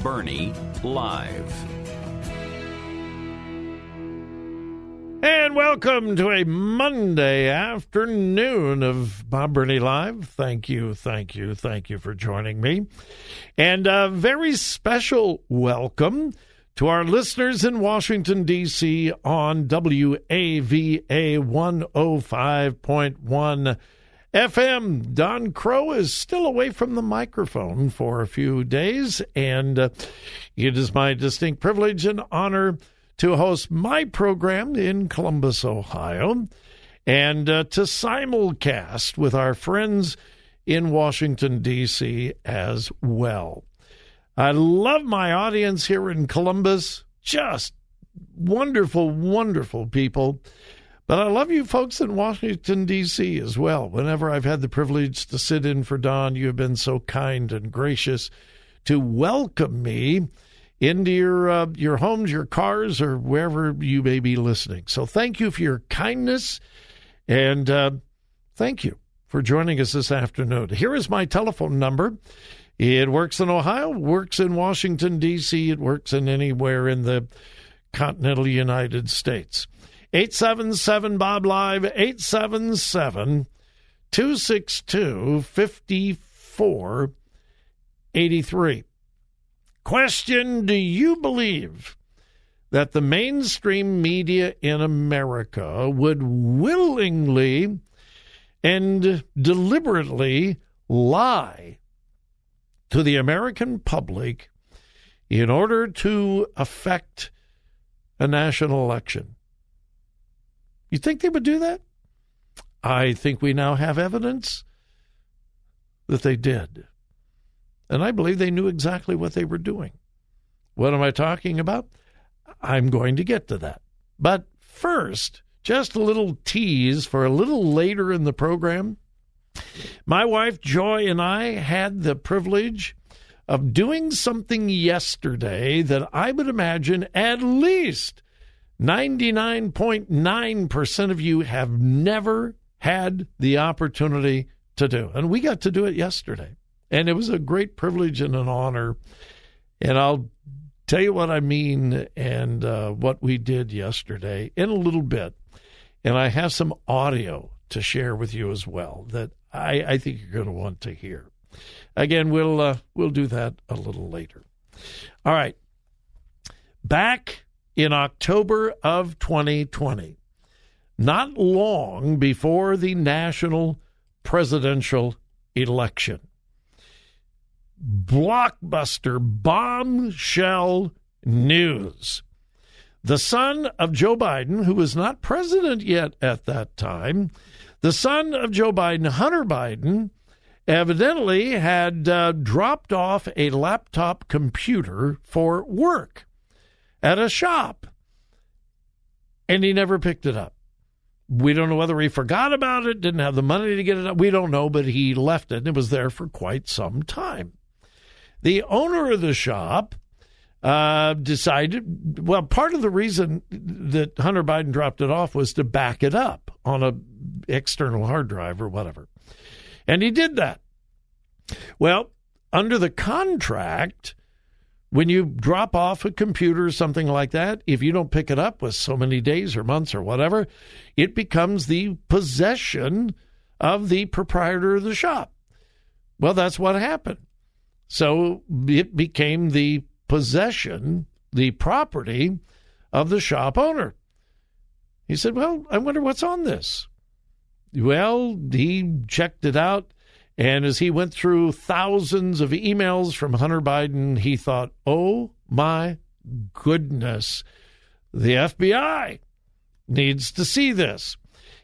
Burney Live. And welcome to a Monday afternoon of Bob Burney Live. Thank you, thank you, thank you for joining me. And a very special welcome to our listeners in Washington, D.C. on WAVA 105.1 FM. Don Crow is still away from the microphone for a few days, and uh, it is my distinct privilege and honor to host my program in Columbus, Ohio, and uh, to simulcast with our friends in Washington, D.C. as well. I love my audience here in Columbus. Just wonderful, wonderful people. But I love you folks in Washington, D.C. as well. Whenever I've had the privilege to sit in for Don, you have been so kind and gracious to welcome me into your, uh, your homes, your cars, or wherever you may be listening. So thank you for your kindness and uh, thank you for joining us this afternoon. Here is my telephone number. It works in Ohio, works in Washington, D.C., it works in anywhere in the continental United States. 877 Bob Live, 877 262 5483. Question Do you believe that the mainstream media in America would willingly and deliberately lie to the American public in order to affect a national election. You think they would do that? I think we now have evidence that they did. And I believe they knew exactly what they were doing. What am I talking about? I'm going to get to that. But first, just a little tease for a little later in the program. My wife Joy and I had the privilege of doing something yesterday that I would imagine at least 99.9% of you have never had the opportunity to do. And we got to do it yesterday. And it was a great privilege and an honor. And I'll tell you what I mean and uh, what we did yesterday in a little bit. And I have some audio to share with you as well that I, I think you're going to want to hear. Again, we'll uh, we'll do that a little later. All right. Back in October of 2020, not long before the national presidential election. Blockbuster bombshell news. The son of Joe Biden, who was not president yet at that time, the son of Joe Biden, Hunter Biden, evidently had uh, dropped off a laptop computer for work at a shop, and he never picked it up. We don't know whether he forgot about it, didn't have the money to get it up. We don't know, but he left it and it was there for quite some time. The owner of the shop uh, decided, well, part of the reason that Hunter Biden dropped it off was to back it up on a external hard drive or whatever. And he did that. Well, under the contract, when you drop off a computer or something like that, if you don't pick it up with so many days or months or whatever, it becomes the possession of the proprietor of the shop. Well, that's what happened. So it became the possession, the property of the shop owner. He said, Well, I wonder what's on this. Well, he checked it out and as he went through thousands of emails from Hunter Biden, he thought, oh my goodness, the FBI needs to see this.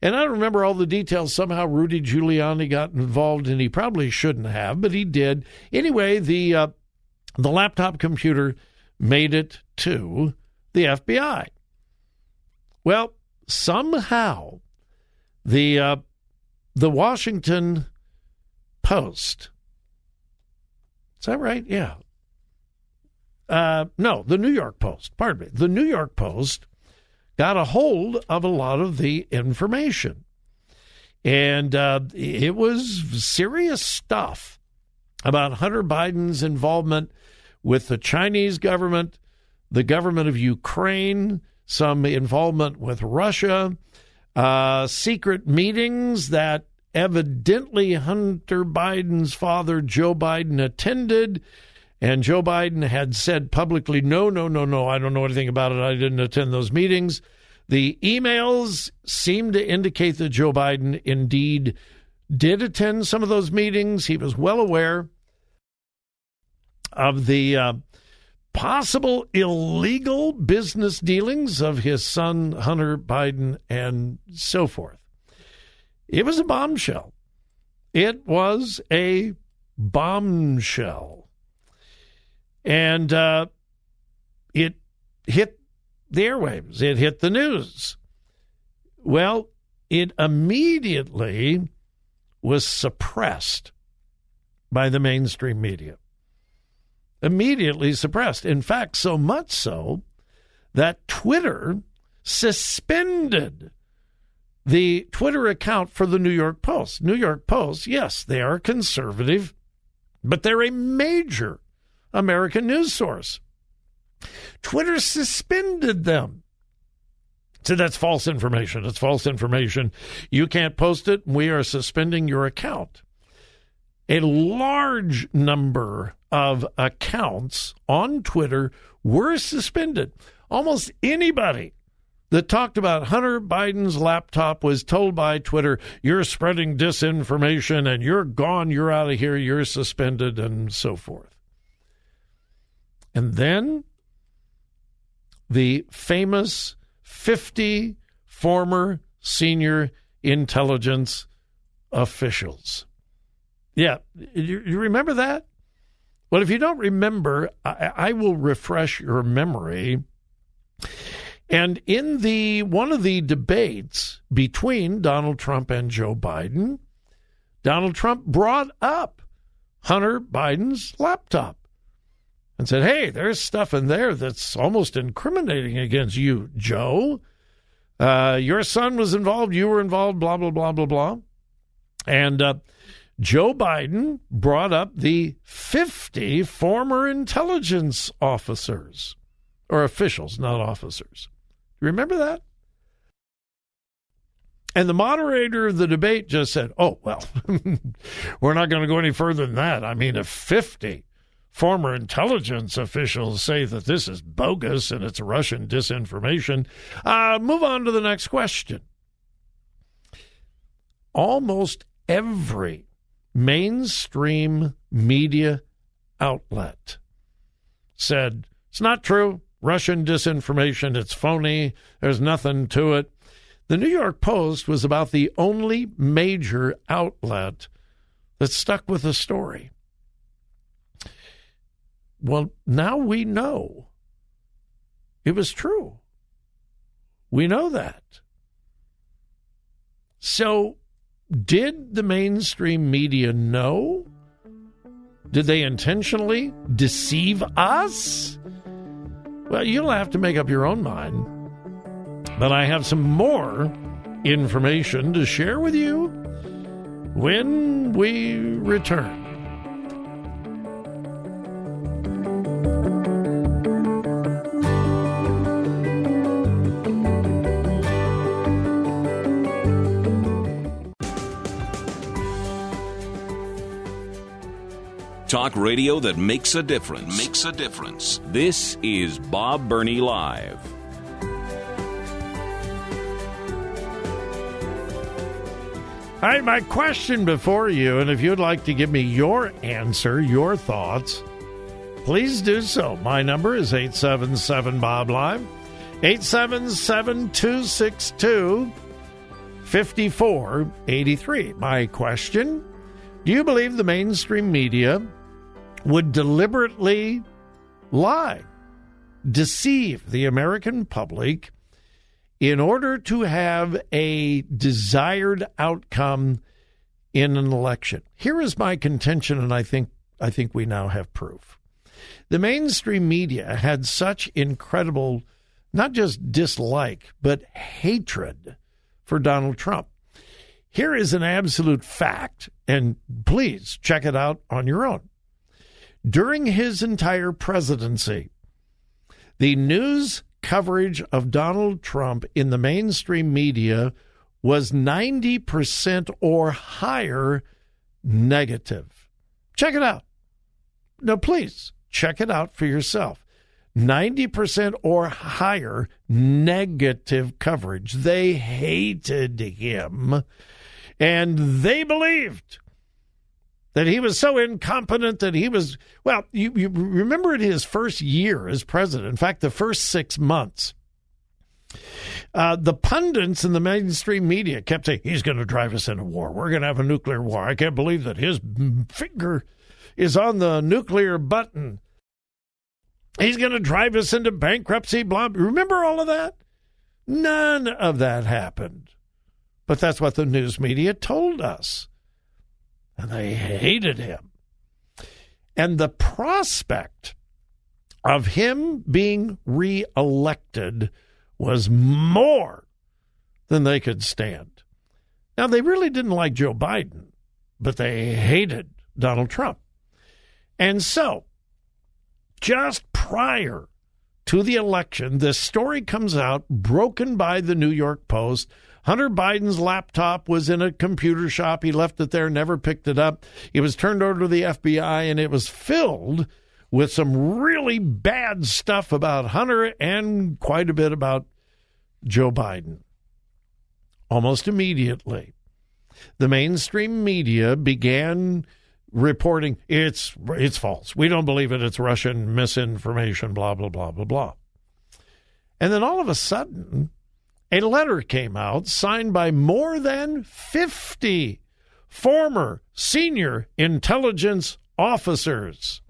And I don't remember all the details. Somehow Rudy Giuliani got involved, and he probably shouldn't have, but he did. Anyway, the uh, the laptop computer made it to the FBI. Well, somehow the uh, the Washington Post. Is that right? Yeah. Uh, no, the New York Post. Pardon me. The New York Post got a hold of a lot of the information. And uh, it was serious stuff about Hunter Biden's involvement with the Chinese government, the government of Ukraine, some involvement with Russia, uh, secret meetings that evidently Hunter Biden's father, Joe Biden, attended. And Joe Biden had said publicly, no, no, no, no, I don't know anything about it. I didn't attend those meetings. The emails seem to indicate that Joe Biden indeed did attend some of those meetings. He was well aware of the uh, possible illegal business dealings of his son, Hunter Biden, and so forth. It was a bombshell. It was a bombshell. And uh, it hit the airwaves, it hit the news. Well, it immediately was suppressed by the mainstream media. Immediately suppressed. In fact, so much so that Twitter suspended the Twitter account for the New York Post. New York Post, yes, they are conservative, but they're a major American news source. Twitter suspended them. So that's false information. It's false information. You can't post it. We are suspending your account. A large number of accounts on Twitter were suspended. Almost anybody that talked about Hunter Biden's laptop was told by Twitter, you're spreading disinformation and you're gone, you're out of here, you're suspended, and so forth. And then the famous 50 former senior intelligence officials. Yeah, you, you remember that? Well, if you don't remember, I, I will refresh your memory. And in the one of the debates between Donald Trump and Joe Biden, Donald Trump brought up Hunter Biden's laptop and said, "Hey, there's stuff in there that's almost incriminating against you, Joe. Uh, your son was involved. You were involved. Blah blah blah blah blah." And uh, Joe Biden brought up the 50 former intelligence officers or officials, not officers, Remember that? And the moderator of the debate just said, oh, well, we're not going to go any further than that. I mean, if 50 former intelligence officials say that this is bogus and it's Russian disinformation, uh, move on to the next question. Almost every mainstream media outlet said, it's not true. Russian disinformation. It's phony. There's nothing to it. The New York Post was about the only major outlet that stuck with the story. Well, now we know it was true. We know that. So, did the mainstream media know? Did they intentionally deceive us? Well, you'll have to make up your own mind. But I have some more information to share with you when we return. Talk radio that makes a difference. Makes a difference. This is Bob Burney Live. All right, my question before you, and if you'd like to give me your answer, your thoughts, please do so. My number is 877 Bob Live, 877 262 5483. My question Do you believe the mainstream media would deliberately lie, deceive the American public? in order to have a desired outcome in an election. Here is my contention, and I think I think we now have proof. The mainstream media had such incredible, not just dislike, but hatred for Donald Trump. Here is an absolute fact, and please check it out on your own. During his entire presidency, the news coverage of Donald Trump in the mainstream media was 90% or higher negative. Check it out. Now, please check it out for yourself. 90% or higher negative coverage. They hated him and they believed that he was so incompetent that he was, well, you, you remember in his first year as president, in fact, the first six months, uh, the pundits in the mainstream media kept saying, he's going to drive us into war. We're going to have a nuclear war. I can't believe that his finger is on the nuclear button. He's going to drive us into bankruptcy. Blah. Remember all of that? None of that happened. But that's what the news media told us and they hated him. And the prospect of him being reelected was more than they could stand. Now, they really didn't like Joe Biden, but they hated Donald Trump. And so, just prior to the election, this story comes out, broken by the New York Post, Hunter Biden's laptop was in a computer shop. He left it there, never picked it up. It was turned over to the FBI, and it was filled with some really bad stuff about Hunter and quite a bit about Joe Biden. Almost immediately, the mainstream media began reporting it's it's false. We don't believe it. It's Russian misinformation. Blah blah blah blah blah. And then all of a sudden, a letter came out signed by more than 50 former senior intelligence officers.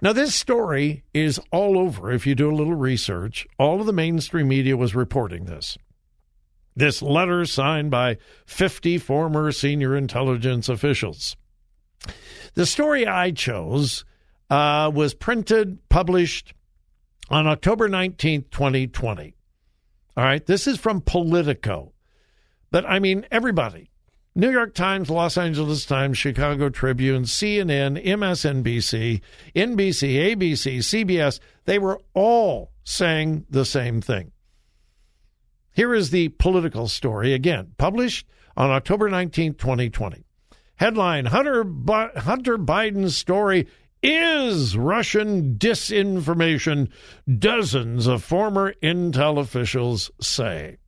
Now, this story is all over. If you do a little research, all of the mainstream media was reporting this. This letter signed by 50 former senior intelligence officials. The story I chose uh, was printed, published on October 19th, 2020. All right. This is from Politico. But I mean, everybody New York Times, Los Angeles Times, Chicago Tribune, CNN, MSNBC, NBC, ABC, CBS, they were all saying the same thing. Here is the Politico story again, published on October 19, 2020. Headline Hunter, Hunter Biden's story is Russian disinformation, dozens of former intel officials say.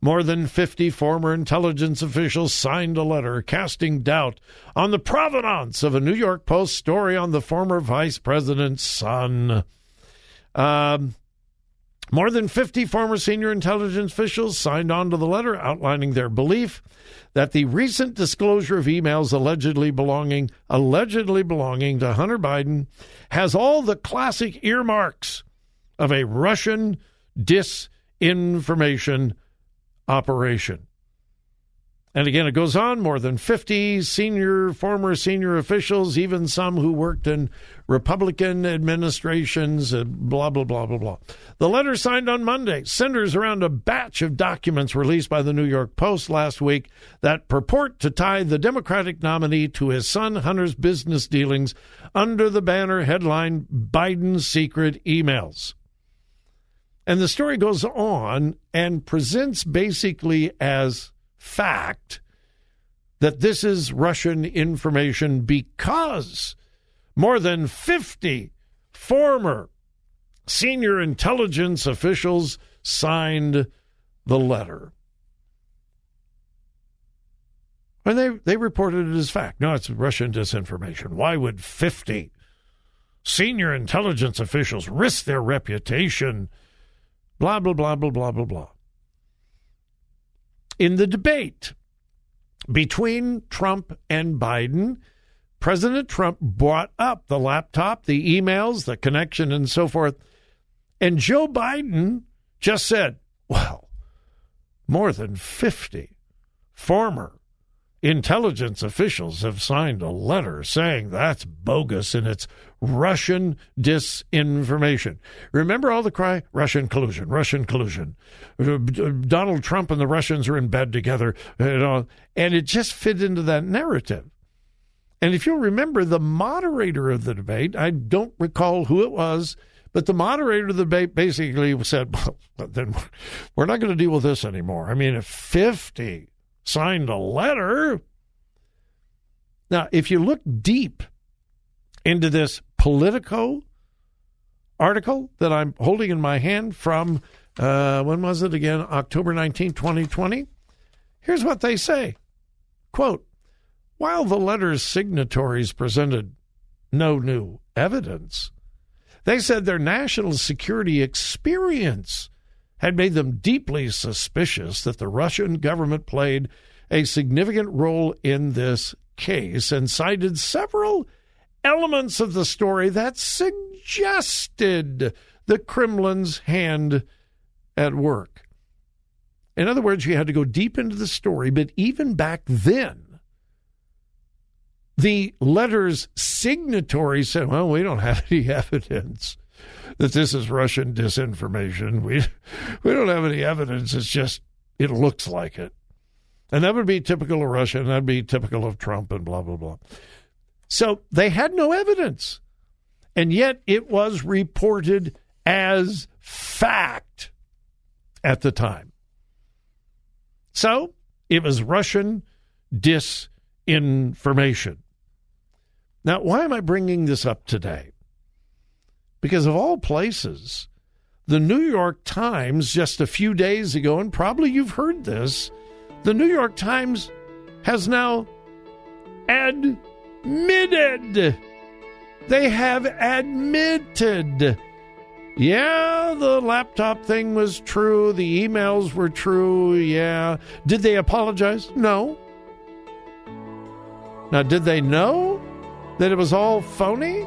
More than 50 former intelligence officials signed a letter casting doubt on the provenance of a New York Post story on the former vice president's son. Um, More than 50 former senior intelligence officials signed on to the letter outlining their belief that the recent disclosure of emails allegedly belonging allegedly belonging to Hunter Biden has all the classic earmarks of a Russian disinformation operation. And again, it goes on more than 50 senior, former senior officials, even some who worked in Republican administrations, uh, blah, blah, blah, blah, blah. The letter signed on Monday centers around a batch of documents released by the New York Post last week that purport to tie the Democratic nominee to his son Hunter's business dealings under the banner headline Biden's secret emails. And the story goes on and presents basically as fact that this is Russian information because more than 50 former senior intelligence officials signed the letter. And they, they reported it as fact. No, it's Russian disinformation. Why would 50 senior intelligence officials risk their reputation? Blah, blah, blah, blah, blah, blah, blah in the debate between Trump and Biden, President Trump brought up the laptop, the emails, the connection, and so forth. And Joe Biden just said, well, more than 50 former intelligence officials have signed a letter saying that's bogus and it's Russian disinformation. Remember all the cry Russian collusion, Russian collusion. Uh, uh, Donald Trump and the Russians are in bed together, you know, and it just fit into that narrative. And if you'll remember, the moderator of the debate, I don't recall who it was, but the moderator of the debate basically said, well, then we're not going to deal with this anymore. I mean, if 50 signed a letter. Now, if you look deep into this Politico article that I'm holding in my hand from, uh, when was it again? October 19, 2020. Here's what they say Quote, while the letter's signatories presented no new evidence, they said their national security experience had made them deeply suspicious that the Russian government played a significant role in this case and cited several elements of the story that suggested the Kremlin's hand at work. In other words, you had to go deep into the story, but even back then, the letter's signatories said, well, we don't have any evidence that this is Russian disinformation. We we don't have any evidence. It's just it looks like it. And that would be typical of Russia, and that'd be typical of Trump and blah blah blah. So they had no evidence. And yet it was reported as fact at the time. So it was Russian disinformation. Now, why am I bringing this up today? Because of all places, the New York Times just a few days ago, and probably you've heard this, the New York Times has now admitted, they have admitted, yeah, the laptop thing was true, the emails were true, yeah. Did they apologize? No. Now, did they know that it was all phony?